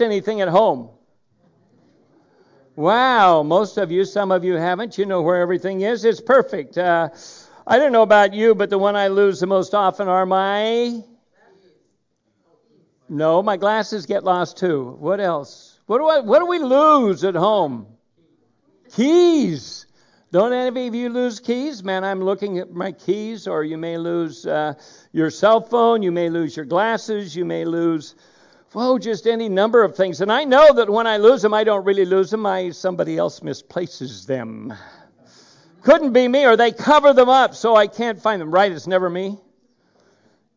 anything at home? Wow, most of you, some of you haven't. You know where everything is. It's perfect. Uh, I don't know about you, but the one I lose the most often are my. No, my glasses get lost too. What else? What do I? What do we lose at home? Keys. Don't any of you lose keys? Man, I'm looking at my keys, or you may lose uh, your cell phone, you may lose your glasses, you may lose, whoa, just any number of things. And I know that when I lose them, I don't really lose them. I somebody else misplaces them. Couldn't be me, or they cover them up so I can't find them. Right? It's never me.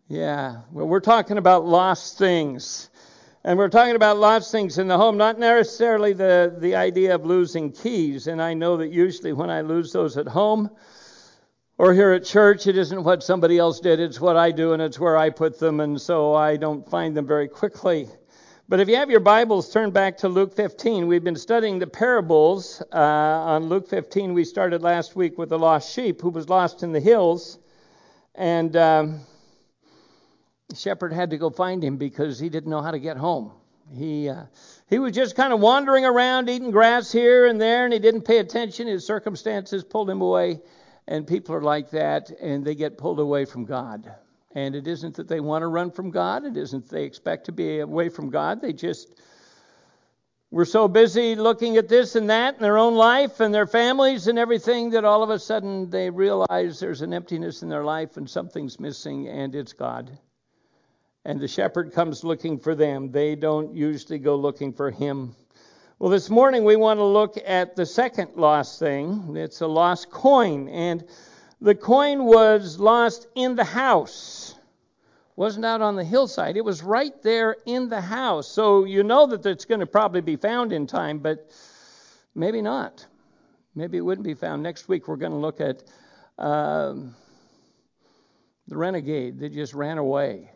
Yeah. Well, we're talking about lost things. And we're talking about lost things in the home, not necessarily the, the idea of losing keys. And I know that usually when I lose those at home or here at church, it isn't what somebody else did, it's what I do and it's where I put them. And so I don't find them very quickly. But if you have your Bibles, turn back to Luke 15. We've been studying the parables uh, on Luke 15. We started last week with the lost sheep who was lost in the hills. And. Um, the shepherd had to go find him because he didn't know how to get home. He uh, he was just kind of wandering around, eating grass here and there, and he didn't pay attention. His circumstances pulled him away, and people are like that, and they get pulled away from God. And it isn't that they want to run from God. It isn't that they expect to be away from God. They just were so busy looking at this and that in their own life and their families and everything that all of a sudden they realize there's an emptiness in their life and something's missing, and it's God and the shepherd comes looking for them. They don't usually go looking for him. Well, this morning we want to look at the second lost thing. It's a lost coin, and the coin was lost in the house. It wasn't out on the hillside. It was right there in the house. So you know that it's going to probably be found in time, but maybe not. Maybe it wouldn't be found. Next week we're going to look at uh, the renegade that just ran away.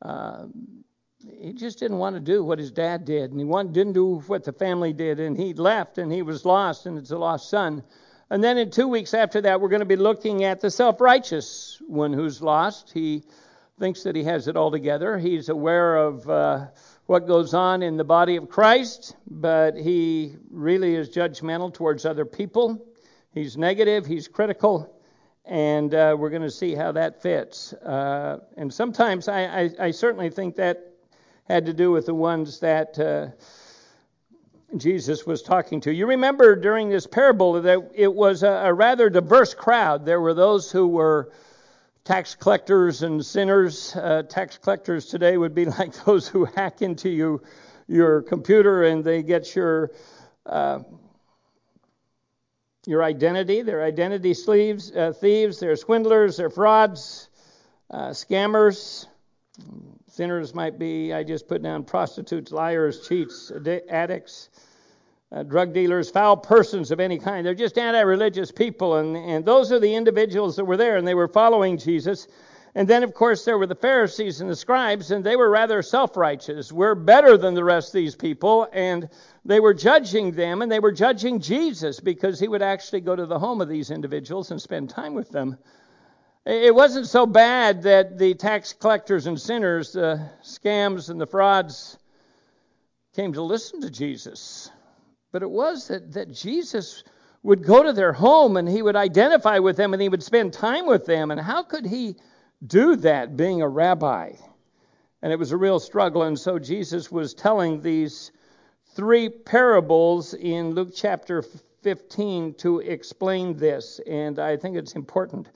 Uh, he just didn't want to do what his dad did, and he want, didn't do what the family did, and he left, and he was lost, and it's a lost son. And then in two weeks after that, we're going to be looking at the self righteous one who's lost. He thinks that he has it all together. He's aware of uh, what goes on in the body of Christ, but he really is judgmental towards other people. He's negative, he's critical, and uh, we're going to see how that fits. Uh, and sometimes I, I, I, certainly think that had to do with the ones that uh, Jesus was talking to. You remember during this parable that it was a, a, rather diverse crowd. There were those who were tax collectors and sinners. Uh, tax collectors today would be like those who hack into you, your computer and they get your uh, your identity. They're identity sleeves, uh, thieves, they're swindlers, they're frauds, uh, scammers. Sinners might be, I just put down prostitutes, liars, cheats, addicts, uh, drug dealers, foul persons of any kind. They're just anti religious people. And, and those are the individuals that were there, and they were following Jesus. And then, of course, there were the Pharisees and the scribes, and they were rather self righteous. We're better than the rest of these people. And they were judging them and they were judging Jesus because he would actually go to the home of these individuals and spend time with them. It wasn't so bad that the tax collectors and sinners, the scams and the frauds, came to listen to Jesus. But it was that, that Jesus would go to their home and he would identify with them and he would spend time with them. And how could he do that being a rabbi? And it was a real struggle. And so Jesus was telling these three parables in Luke chapter 15 to explain this, and I think it's important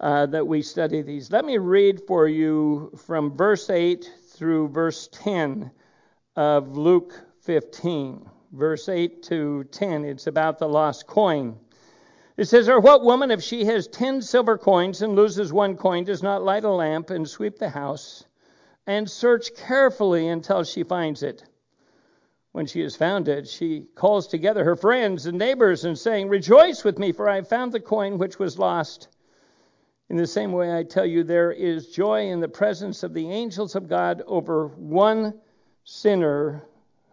uh, that we study these. Let me read for you from verse 8 through verse 10 of Luke 15. Verse 8 to 10, it's about the lost coin. It says, Or what woman, if she has ten silver coins and loses one coin, does not light a lamp and sweep the house and search carefully until she finds it? When she has found it, she calls together her friends and neighbors and saying, Rejoice with me, for I have found the coin which was lost. In the same way, I tell you, there is joy in the presence of the angels of God over one sinner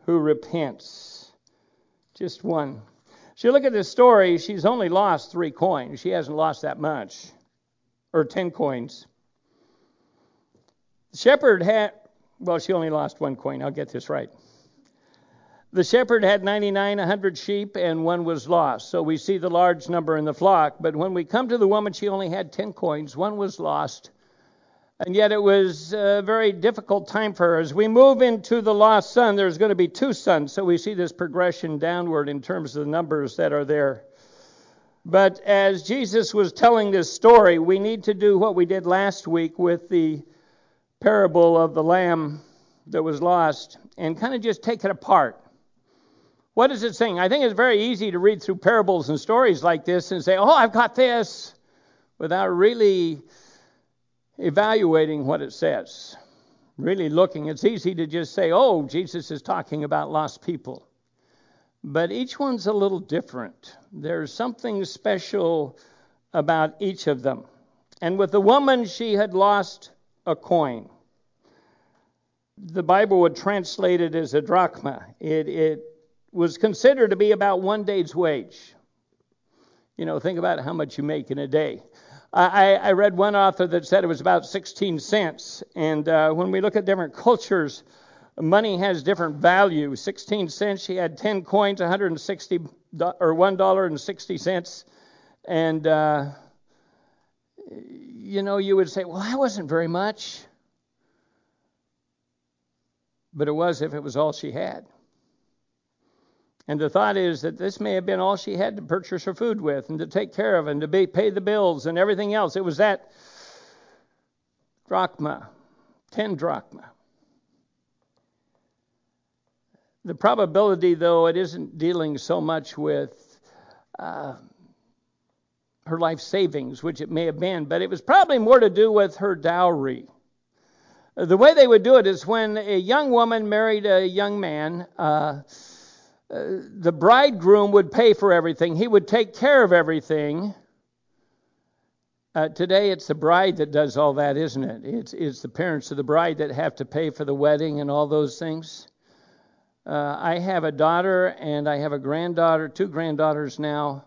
who repents. Just one. If you look at this story, she's only lost three coins. She hasn't lost that much, or ten coins. The shepherd had, Well, she only lost one coin. I'll get this right. The shepherd had 99, 100 sheep, and one was lost. So we see the large number in the flock. But when we come to the woman, she only had 10 coins. One was lost. And yet it was a very difficult time for her. As we move into the lost son, there's going to be two sons. So we see this progression downward in terms of the numbers that are there. But as Jesus was telling this story, we need to do what we did last week with the parable of the lamb that was lost and kind of just take it apart. What is it saying? I think it's very easy to read through parables and stories like this and say, oh, I've got this, without really evaluating what it says. Really looking. It's easy to just say, oh, Jesus is talking about lost people. But each one's a little different. There's something special about each of them. And with the woman, she had lost a coin. The Bible would translate it as a drachma. It, it was considered to be about one day's wage. You know, think about how much you make in a day. I, I read one author that said it was about 16 cents. And uh, when we look at different cultures, money has different value. 16 cents, she had 10 coins, 160 or one dollar and 60 cents. And uh, you know, you would say, well, that wasn't very much. But it was if it was all she had. And the thought is that this may have been all she had to purchase her food with and to take care of and to be, pay the bills and everything else. It was that drachma, 10 drachma. The probability, though, it isn't dealing so much with uh, her life savings, which it may have been, but it was probably more to do with her dowry. The way they would do it is when a young woman married a young man, uh, the bridegroom would pay for everything, he would take care of everything. Uh, today, it's the bride that does all that, isn't it? It's, it's the parents of the bride that have to pay for the wedding and all those things. Uh, I have a daughter and I have a granddaughter, two granddaughters now,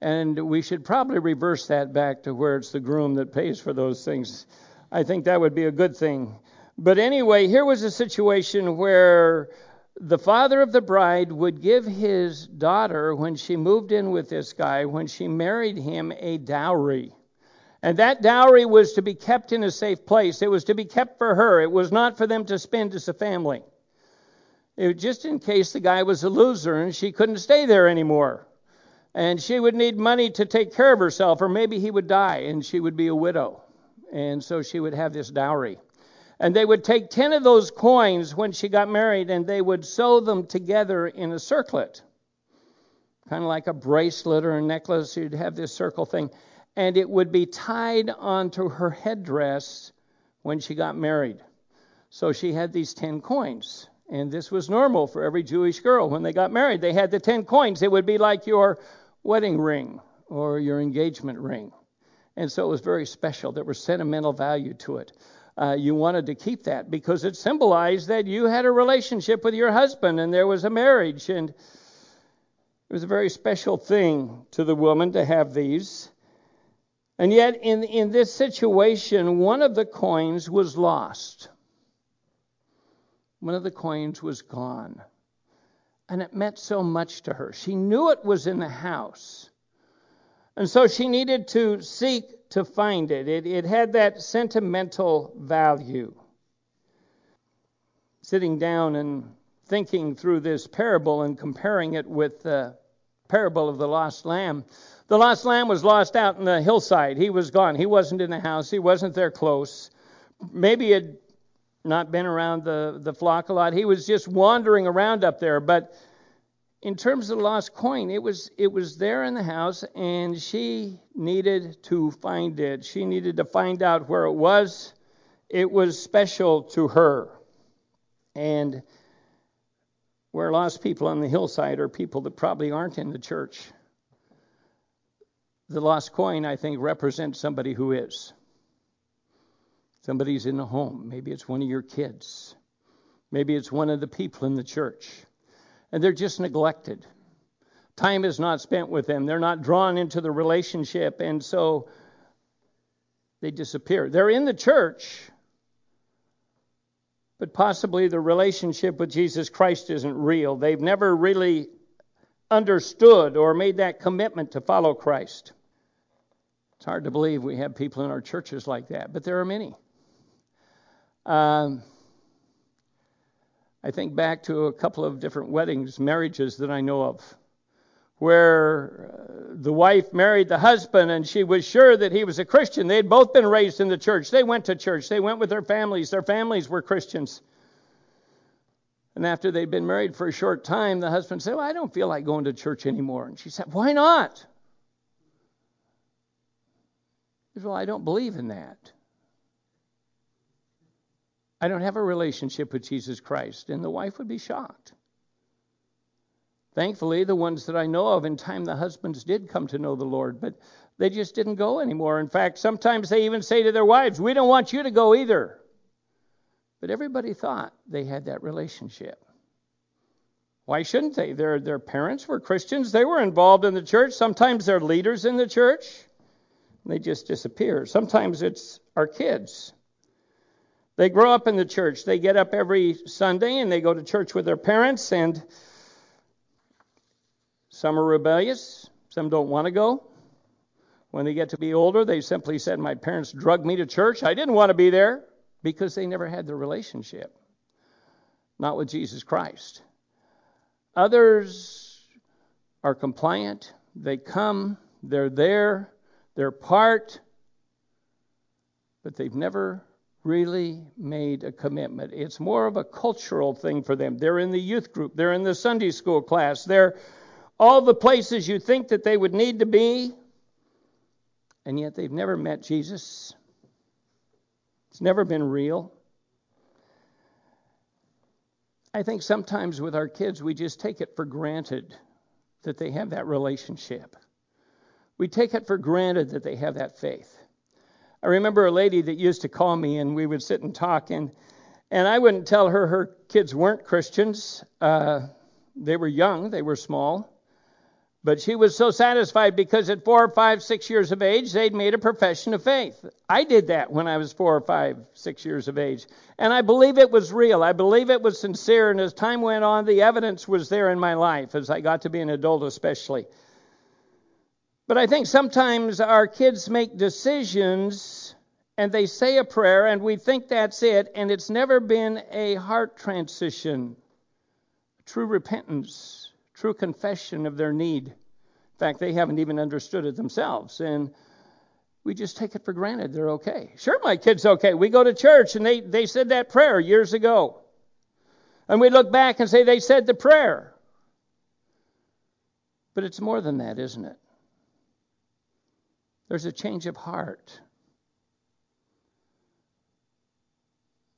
and we should probably reverse that back to where it's the groom that pays for those things. I think that would be a good thing. But anyway, here was a situation where the father of the bride would give his daughter, when she moved in with this guy, when she married him, a dowry. And that dowry was to be kept in a safe place. It was to be kept for her. It was not for them to spend as a family. It was just in case the guy was a loser and she couldn't stay there anymore. And she would need money to take care of herself, or maybe he would die and she would be a widow. And so she would have this dowry. And they would take 10 of those coins when she got married and they would sew them together in a circlet. Kind of like a bracelet or a necklace. You'd have this circle thing. And it would be tied onto her headdress when she got married. So she had these 10 coins. And this was normal for every Jewish girl. When they got married, they had the 10 coins. It would be like your wedding ring or your engagement ring. And so it was very special. There was sentimental value to it uh, you wanted to keep that because it symbolized that you had a relationship with your husband and there was a marriage. And it was a very special thing to the woman to have these. And yet, in, in this situation, one of the coins was lost. One of the coins was gone. And it meant so much to her. She knew it was in the house. And so she needed to seek to find it. It, it had that sentimental value. Sitting down and thinking through this parable and comparing it with the parable of the lost lamb. The lost lamb was lost out in the hillside. He was gone. He wasn't in the house. He wasn't there close. Maybe he had not been around the, the flock a lot. He was just wandering around up there. But in terms of the lost coin, it was it was there in the house, and she needed to find it. She needed to find out where it was. It was special to her, and where lost people on the hillside are people that probably aren't in the church. The lost coin, I think, represents somebody who is. Somebody's in the home. Maybe it's one of your kids. Maybe it's one of the people in the church and they're just neglected. Time is not spent with them. They're not drawn into the relationship, and so they disappear. They're in the church, but possibly the relationship with Jesus Christ isn't real. They've never really understood or made that commitment to follow Christ. It's hard to believe we have people in our churches like that, but there are many. Um, I think back to a couple of different weddings, marriages that I know of, where uh, the wife married the husband and she was sure that he was a Christian. They had both been raised in the church. They went to church. They went with their families. Their families were Christians. And after they'd been married for a short time, the husband said, Well, I don't feel like going to church anymore. And she said, Why not? He said, Well, I don't believe in that. I don't have a relationship with Jesus Christ. And the wife would be shocked. Thankfully, the ones that I know of in time, the husbands did come to know the Lord, but they just didn't go anymore. In fact, sometimes they even say to their wives, We don't want you to go either. But everybody thought they had that relationship. Why shouldn't they? Their, their parents were Christians. They were involved in the church. Sometimes they're leaders in the church. They just disappear. Sometimes it's our kids. They grow up in the church. They get up every Sunday and they go to church with their parents, and some are rebellious. Some don't want to go. When they get to be older, they simply said, My parents drugged me to church. I didn't want to be there because they never had the relationship, not with Jesus Christ. Others are compliant, they come, they're there, they're part, but they've never really made a commitment. It's more of a cultural thing for them. They're in the youth group, they're in the Sunday school class, they're all the places you think that they would need to be, and yet they've never met Jesus. It's never been real. I think sometimes with our kids, we just take it for granted that they have that relationship. We take it for granted that they have that faith. I remember a lady that used to call me, and we would sit and talk, and and I wouldn't tell her her kids weren't Christians. Uh, they were young, they were small, but she was so satisfied because at four, five, six years of age, they'd made a profession of faith. I did that when I was four or five, six years of age. And I believe it was real. I believe it was sincere. And as time went on, the evidence was there in my life, as I got to be an adult, especially. But I think sometimes our kids make decisions and they say a prayer and we think that's it, and it's never been a heart transition, true repentance true confession of their need. In fact, they haven't even understood it themselves. And we just take it for granted they're okay. Sure, my kid's okay. We go to church and they, they said that prayer years ago. And we look back and say they said the prayer. But it's more than that, isn't it? There's a change of heart.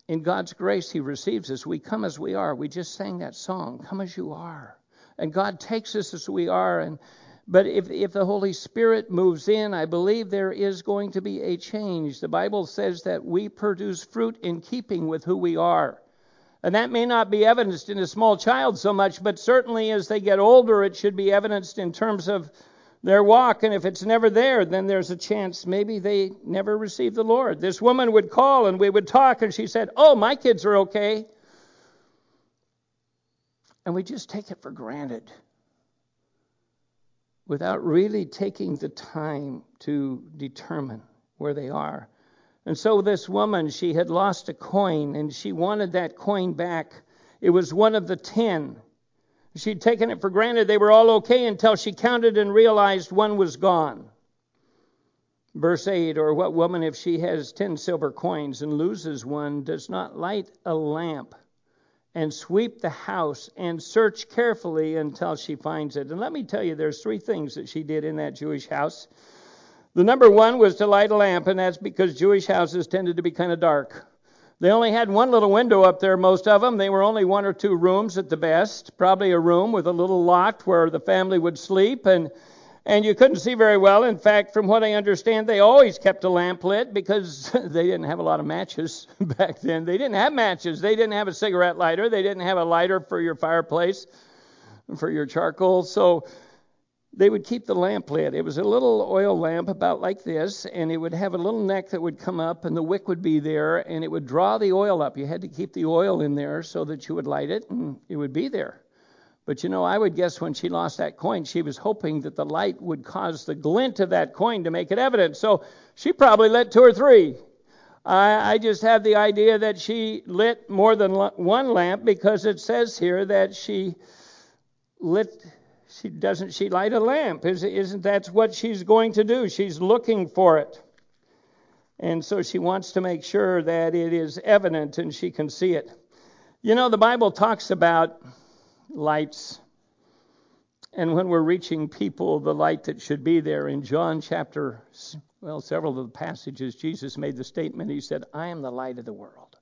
In God's grace, He receives us. We come as we are. We just sang that song, Come as You Are and God takes us as we are. And but if if the Holy Spirit moves in, I believe there is going to be a change. The Bible says that we produce fruit in keeping with who we are. And that may not be evidenced in a small child so much, but certainly as they get older, it should be evidenced in terms of their walk. And if it's never there, then there's a chance maybe they never received the Lord. This woman would call and we would talk, and she said, Oh, my kids are okay. And we just take it for granted without really taking the time to determine where they are. And so this woman, she had lost a coin and she wanted that coin back. It was one of the ten. She'd taken it for granted they were all okay until she counted and realized one was gone. Verse 8 Or what woman, if she has ten silver coins and loses one, does not light a lamp and sweep the house and search carefully until she finds it. And let me tell you, there's three things that she did in that Jewish house. The number one was to light a lamp, and that's because Jewish houses tended to be kind of dark. They only had one little window up there, most of them. They were only one or two rooms at the best, probably a room with a little loft where the family would sleep. And and you couldn't see very well. In fact, from what I understand, they always kept a lamp lit because they didn't have a lot of matches back then. They didn't have matches. They didn't have a cigarette lighter. They didn't have a lighter for your fireplace, for your charcoal. So they would keep the lamp lit. It was a little oil lamp about like this, and it would have a little neck that would come up, and the wick would be there, and it would draw the oil up. You had to keep the oil in there so that you would light it, and it would be there. But you know, I would guess when she lost that coin, she was hoping that the light would cause the glint of that coin to make it evident. So she probably lit two or three. I, I just have the idea that she lit more than one lamp because it says here that she lit. She doesn't she light a lamp? Is, isn't that what she's going to do? She's looking for it. And so she wants to make sure that it is evident and she can see it. You know, the Bible talks about lights. And when we're reaching people, the light that should be there in John chapter, well, several of the passages, Jesus made the statement. He said, I am the light of the world.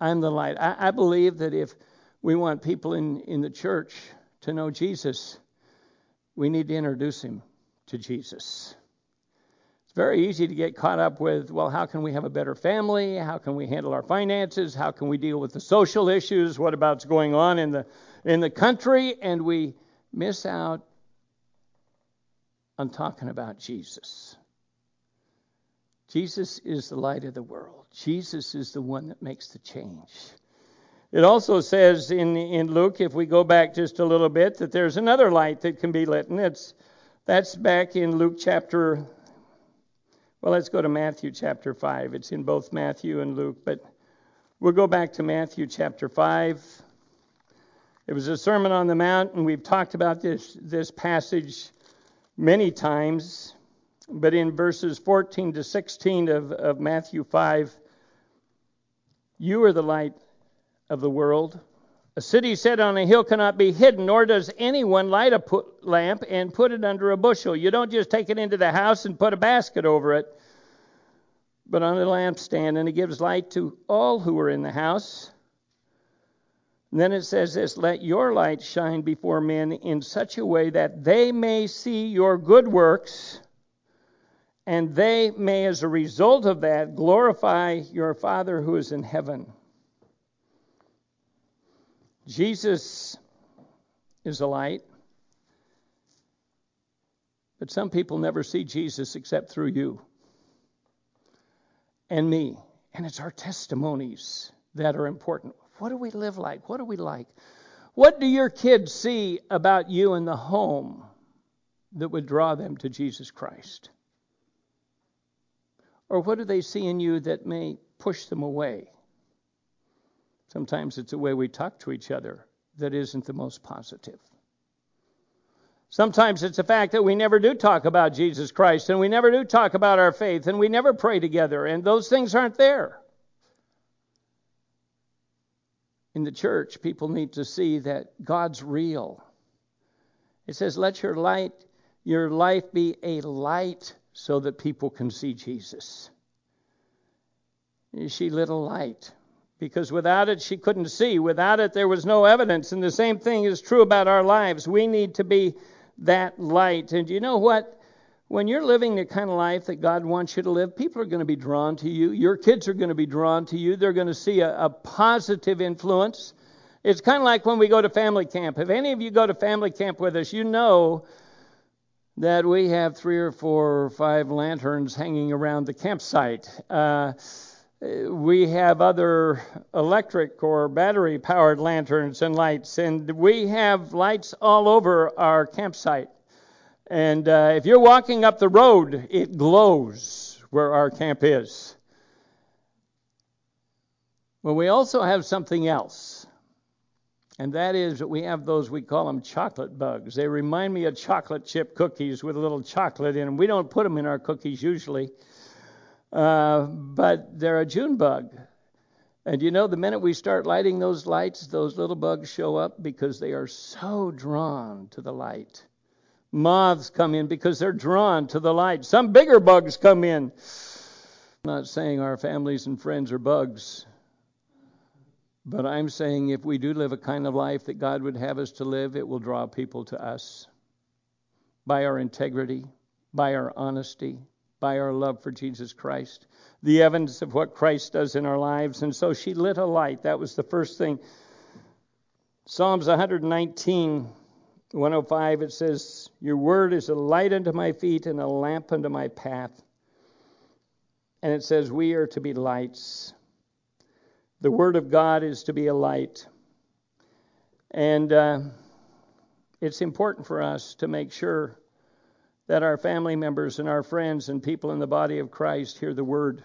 I'm the light. I, I believe that if we want people in, in the church to know Jesus, we need to introduce him to Jesus. It's very easy to get caught up with, well, how can we have a better family? How can we handle our finances? How can we deal with the social issues? What about's going on in the in the country? And we miss out on talking about Jesus. Jesus is the light of the world. Jesus is the one that makes the change. It also says in, in Luke, if we go back just a little bit, that there's another light that can be lit, and it's that's back in Luke chapter. Well, let's go to Matthew chapter 5. It's in both Matthew and Luke, but we'll go back to Matthew chapter 5. It was a Sermon on the Mount, and we've talked about this, this passage many times. But in verses 14 to 16 of, of Matthew 5, you are the light of the world. A city set on a hill cannot be hidden, nor does anyone light a put, lamp and put it under a bushel. You don't just take it into the house and put a basket over it, but on a lampstand, and it gives light to all who are in the house. And then it says this Let your light shine before men in such a way that they may see your good works, and they may, as a result of that, glorify your Father who is in heaven. Jesus is a light. But some people never see Jesus except through you and me. And it's our testimonies that are important. What do we live like? What do we like? What do your kids see about you in the home that would draw them to Jesus Christ? Or what do they see in you that may push them away? Sometimes it's the way we talk to each other that isn't the most positive. Sometimes it's the fact that we never do talk about Jesus Christ and we never do talk about our faith and we never pray together and those things aren't there. In the church, people need to see that God's real. It says, Let your light, your life be a light so that people can see Jesus. Is she lit a light because without it she couldn't see. Without it there was no evidence. And the same thing is true about our lives. We need to be that light. And you know what? When you're living the kind of life that God wants you to live, people are going to be drawn to you. Your kids are going to be drawn to you. They're going to see a, a positive influence. It's kind of like when we go to family camp. If any of you go to family camp with us, you know that we have three or four or five lanterns hanging around the campsite. Uh, we have other electric or battery powered lanterns and lights, and we have lights all over our campsite. And uh, if you're walking up the road, it glows where our camp is. Well, we also have something else, and that is that we have those, we call them chocolate bugs. They remind me of chocolate chip cookies with a little chocolate in them. We don't put them in our cookies usually. Uh, but they're a June bug. And you know, the minute we start lighting those lights, those little bugs show up because they are so drawn to the light. Moths come in because they're drawn to the light. Some bigger bugs come in. I'm not saying our families and friends are bugs, but I'm saying if we do live a kind of life that God would have us to live, it will draw people to us by our integrity, by our honesty, by our love for Jesus Christ, the evidence of what Christ does in our lives. And so she lit a light. That was the first thing. Psalms 119, 105 it says, Your word is a light unto my feet and a lamp unto my path. And it says, We are to be lights. The word of God is to be a light. And uh, it's important for us to make sure that our family members and our friends and people in the body of Christ hear the word.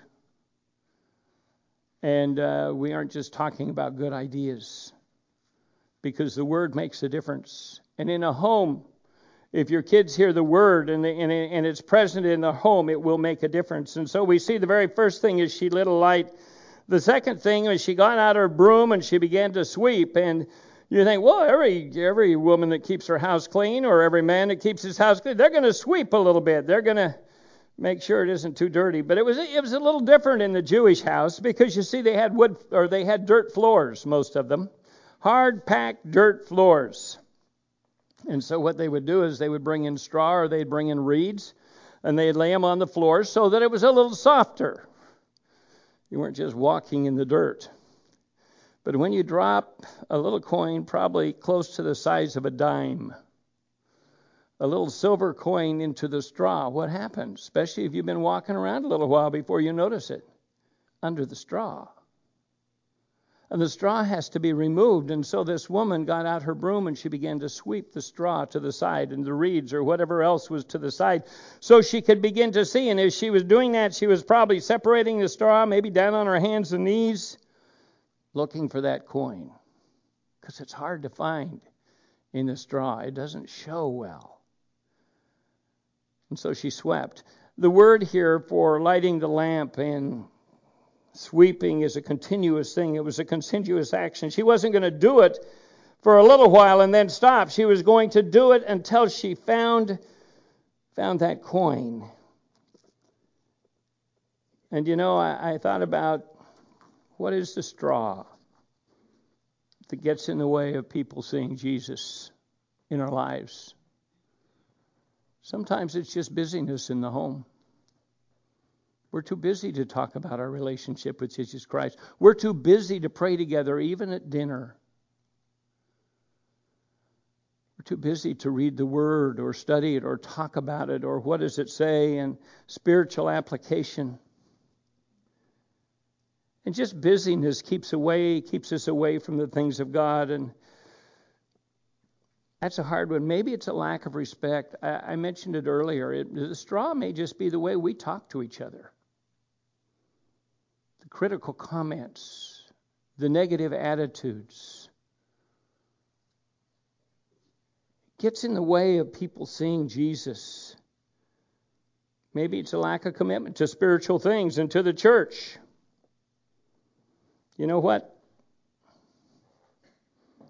And uh, we aren't just talking about good ideas, because the word makes a difference. And in a home, if your kids hear the word and, and, and it's present in the home, it will make a difference. And so we see the very first thing is she lit a light. The second thing is she got out her broom and she began to sweep. And you think, well, every every woman that keeps her house clean or every man that keeps his house clean, they're going to sweep a little bit. They're going to make sure it isn't too dirty. But it was it was a little different in the Jewish house because you see they had wood or they had dirt floors, most of them, hard packed dirt floors. And so what they would do is they would bring in straw or they'd bring in reeds and they'd lay them on the floor so that it was a little softer. You weren't just walking in the dirt. But when you drop a little coin, probably close to the size of a dime, a little silver coin into the straw, what happens? Especially if you've been walking around a little while before you notice it. Under the straw. And the straw has to be removed. And so this woman got out her broom and she began to sweep the straw to the side and the reeds or whatever else was to the side so she could begin to see. And as she was doing that, she was probably separating the straw, maybe down on her hands and knees looking for that coin because it's hard to find in the straw. It doesn't show well. And so she swept. The word here for lighting the lamp and sweeping is a continuous thing, it was a continuous action. She wasn't going to do it for a little while and then stop. She was going to do it until she found found that coin. And you know, I, I thought about what is the straw that gets in the way of people seeing Jesus in our lives? Sometimes it's just busyness in the home. We're too busy to talk about our relationship with Jesus Christ. We're too busy to pray together, even at dinner. We're too busy to read the Word or study it or talk about it or what does it say and spiritual application. And just busyness keeps away, keeps us away from the things of God. And that's a hard one. Maybe it's a lack of respect. I, I mentioned it earlier. It, the straw may just be the way we talk to each other. The critical comments, the negative attitudes. Gets in the way of people seeing Jesus. Maybe it's a lack of commitment to spiritual things and to the church. You know what?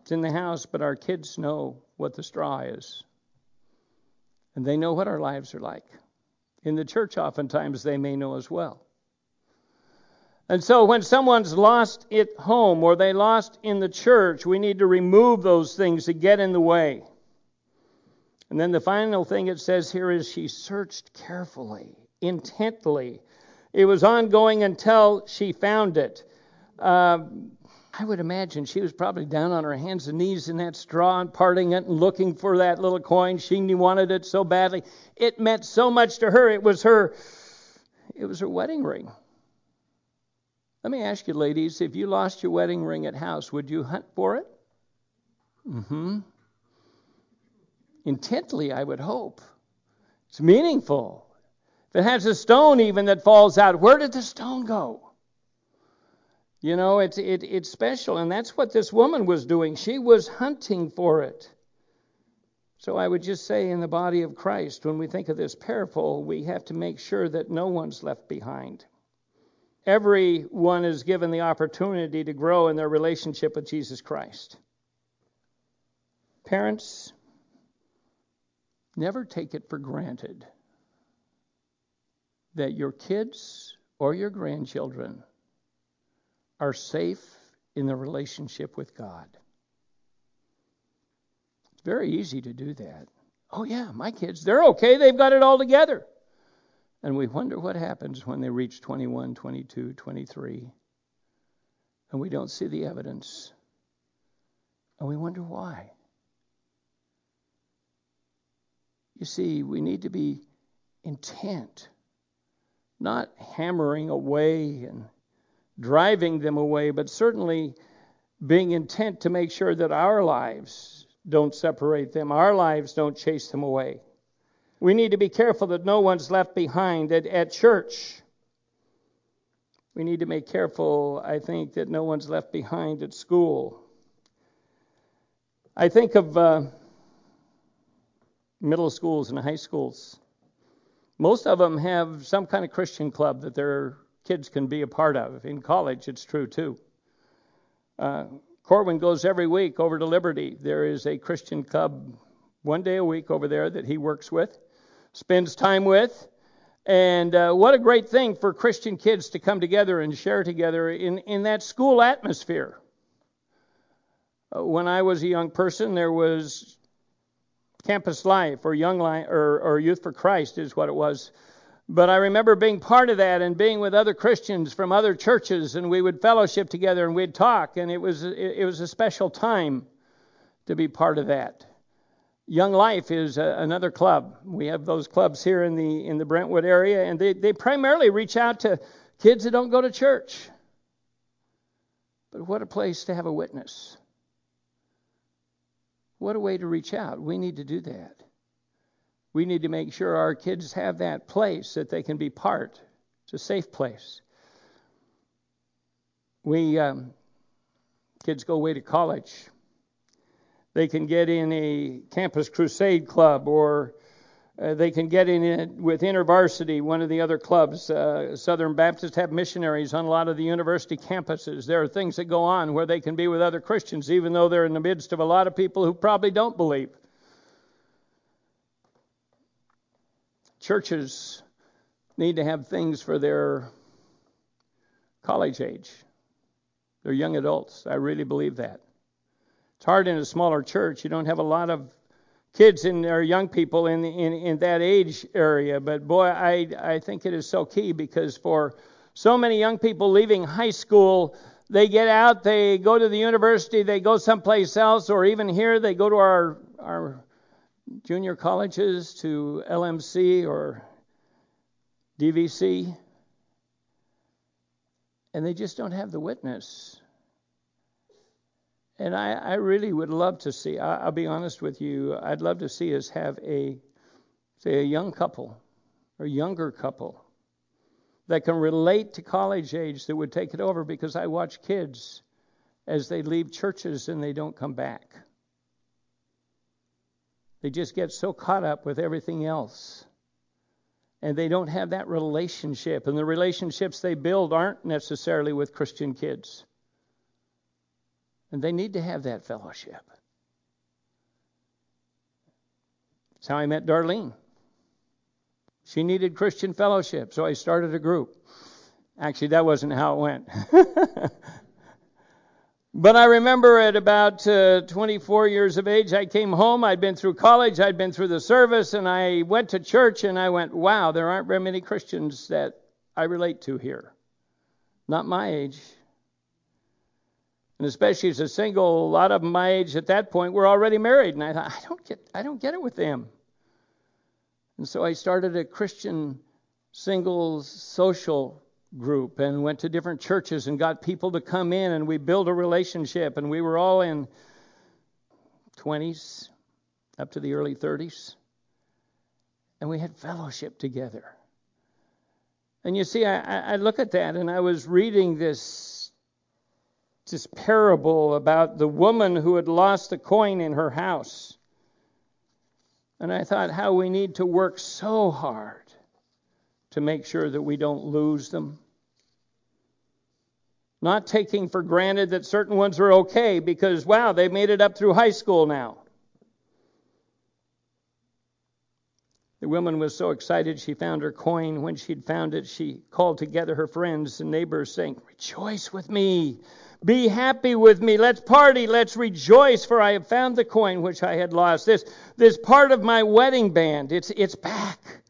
It's in the house, but our kids know what the straw is. And they know what our lives are like. In the church, oftentimes, they may know as well. And so, when someone's lost at home or they lost in the church, we need to remove those things that get in the way. And then the final thing it says here is she searched carefully, intently. It was ongoing until she found it. Um, I would imagine she was probably down on her hands and knees in that straw and parting it and looking for that little coin. She wanted it so badly. It meant so much to her. It was her it was her wedding ring. Let me ask you, ladies, if you lost your wedding ring at house, would you hunt for it? Mm-hmm. Intently, I would hope. It's meaningful. If it has a stone even that falls out, where did the stone go? You know, it's, it, it's special, and that's what this woman was doing. She was hunting for it. So I would just say, in the body of Christ, when we think of this parable, we have to make sure that no one's left behind. Everyone is given the opportunity to grow in their relationship with Jesus Christ. Parents, never take it for granted that your kids or your grandchildren are safe in the relationship with God. It's very easy to do that. Oh, yeah, my kids, they're okay. They've got it all together. And we wonder what happens when they reach 21, 22, 23, and we don't see the evidence. And we wonder why. You see, we need to be intent, not hammering away and driving them away, but certainly being intent to make sure that our lives don't separate them, our lives don't chase them away. We need to be careful that no one's left behind at, at church. We need to be careful, I think, that no one's left behind at school. I think of uh, middle schools and high schools. Most of them have some kind of Christian club that their kids can be a part of. In college, it's true too. Uh, Corwin goes every week over to Liberty. There is a Christian club one day a week over there that he works with, spends time with. And uh, what a great thing for Christian kids to come together and share together in, in that school atmosphere. Uh, when I was a young person, there was campus life or young life or, or youth for Christ is what it was but I remember being part of that and being with other Christians from other churches, and we would fellowship together and we'd talk, and it was it was a special time to be part of that. Young Life is a, another club. We have those clubs here in the in the Brentwood area, and they, they primarily reach out to kids that don't go to church. But what a place to have a witness. What a way to reach out. We need to do that. We need to make sure our kids have that place that they can be part. It's a safe place. We um, kids go away to college. They can get in a campus crusade club, or uh, they can get in it with InterVarsity, one of the other clubs. Uh, Southern Baptists have missionaries on a lot of the university campuses. There are things that go on where they can be with other Christians, even though they're in the midst of a lot of people who probably don't believe. Churches need to have things for their college age, their young adults. I really believe that. It's hard in a smaller church. You don't have a lot of kids and or young people in, in in that age area. But boy, I I think it is so key because for so many young people leaving high school, they get out, they go to the university, they go someplace else, or even here they go to our our junior colleges to LMC or DVC, and they just don't have the witness. And I, I really would love to see, I, will be honest with you, I'd love to see us have a, say, a young couple or younger couple that can relate to college age that would take it over because I watch kids as they leave churches and they don't come back. They just get so caught up with everything else. And they don't have that relationship. And the relationships they build aren't necessarily with Christian kids. And they need to have that fellowship. That's how I met Darlene. She needed Christian fellowship, so I started a group. Actually, that wasn't how it went. But I remember at about uh, 24 years of age, I came home. I'd been through college, I'd been through the service, and I went to church and I went, wow, there aren't very many Christians that I relate to here. Not my age. And especially as a single, a lot of my age at that point were already married. And I thought, I don't get, I don't get it with them. And so I started a Christian singles social group and went to different churches and got people to come in and we built a relationship and we were all in 20s up to the early 30s and we had fellowship together. And you see I, I look at that and i was reading this this parable about the woman who had lost a coin in her house. And i thought how we need to work so hard to make sure that we don't lose them not taking for granted that certain ones are okay because, wow, they made it up through high school now. The woman was so excited she found her coin. When she'd found it, she called together her friends and neighbors, saying, Rejoice with me. Be happy with me. Let's party. Let's rejoice, for I have found the coin which I had lost. This, this part of my wedding band, it's, it's back.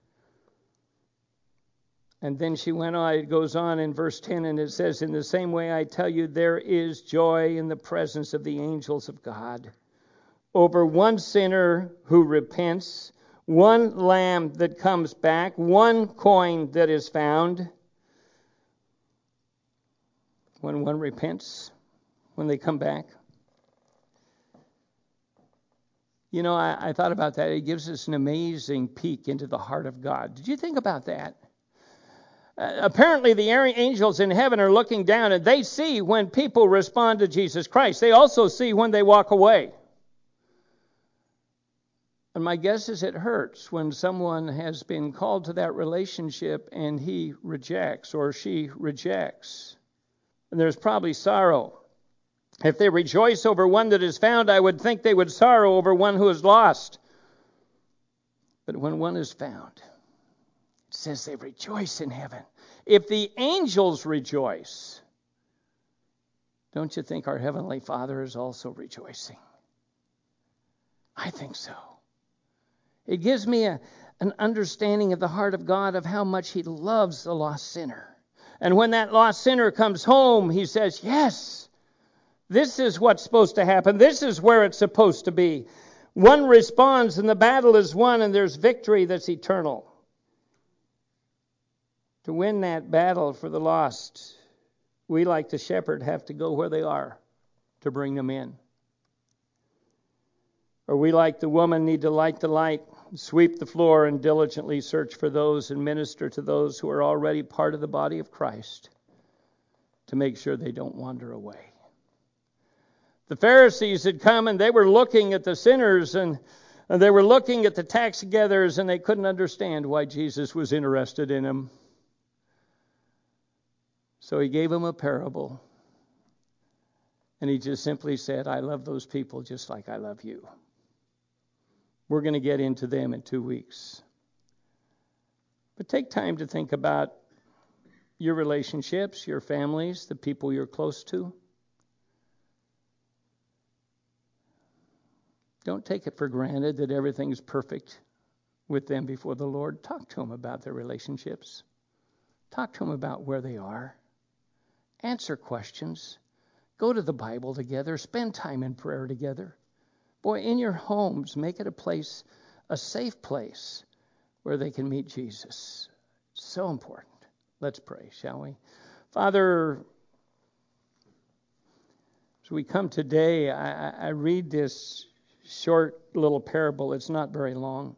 And then she went on, it goes on in verse 10, and it says, In the same way I tell you, there is joy in the presence of the angels of God over one sinner who repents, one lamb that comes back, one coin that is found when one repents, when they come back. You know, I, I, thought about that. It gives us an amazing peek into the heart of God. Did you think about that? Uh, apparently, the angels in heaven are looking down and they see when people respond to Jesus Christ. They also see when they walk away. And my guess is it hurts when someone has been called to that relationship and he rejects or she rejects. And there's probably sorrow. If they rejoice over one that is found, I would think they would sorrow over one who is lost. But when one is found, it says they rejoice in heaven. If the angels rejoice, don't you think our Heavenly Father is also rejoicing? I think so. It gives me a, an understanding of the heart of God of how much He loves the lost sinner. And when that lost sinner comes home, He says, Yes, this is what's supposed to happen. This is where it's supposed to be. One responds, and the battle is won, and there's victory that's eternal. To win that battle for the lost, we, like the shepherd, have to go where they are to bring them in. Or we, like the woman, need to light the light sweep the floor and diligently search for those and minister to those who are already part of the body of Christ to make sure they don't wander away. The Pharisees had come and they were looking at the sinners and they were looking at the tax gatherers and they couldn't understand why Jesus was interested in them. So he gave him a parable. And he just simply said, I love those people just like I love you. We're going to get into them in two weeks. But take time to think about your relationships, your families, the people you're close to. Don't take it for granted that everything's perfect with them before the Lord. Talk to them about their relationships. Talk to them about where they are. Answer questions. Go to the Bible together. Spend time in prayer together. Boy, in your homes, make it a place, a safe place where they can meet Jesus. So important. Let's pray, shall we? Father, as we come today, I, I read this short little parable. It's not very long.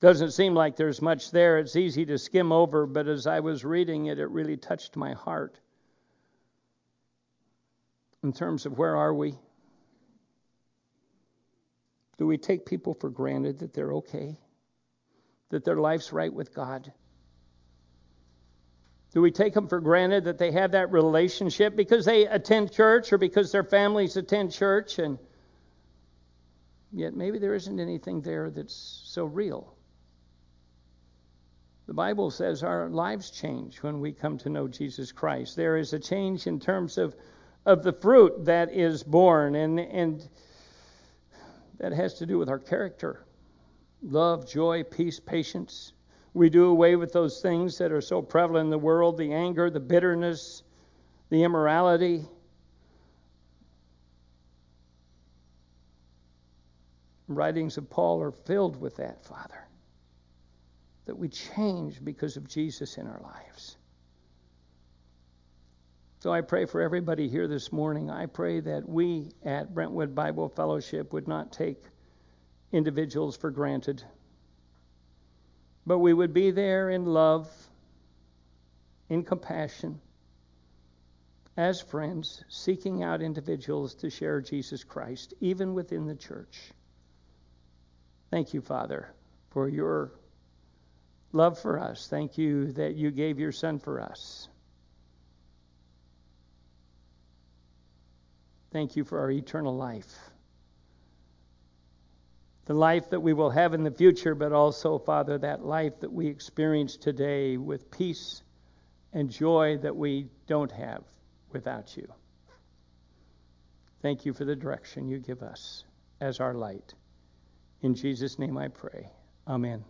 Doesn't seem like there's much there. It's easy to skim over, but as I was reading it, it really touched my heart. In terms of where are we? Do we take people for granted that they're okay? That their life's right with God? Do we take them for granted that they have that relationship because they attend church or because their families attend church and yet maybe there isn't anything there that's so real? The Bible says our lives change when we come to know Jesus Christ. There is a change in terms of, of the fruit that is borne and and that has to do with our character love, joy, peace, patience. We do away with those things that are so prevalent in the world the anger, the bitterness, the immorality. Writings of Paul are filled with that, Father. That we change because of Jesus in our lives. So I pray for everybody here this morning. I pray that we at Brentwood Bible Fellowship would not take individuals for granted, but we would be there in love, in compassion, as friends, seeking out individuals to share Jesus Christ, even within the church. Thank you, Father, for your love for us. Thank you that you gave your Son for us. Thank you for our eternal life. The life that we will have in the future, but also, Father, that life that we experience today with peace and joy that we don't have without you. Thank you for the direction you give us as our light. In Jesus' name I pray. Amen.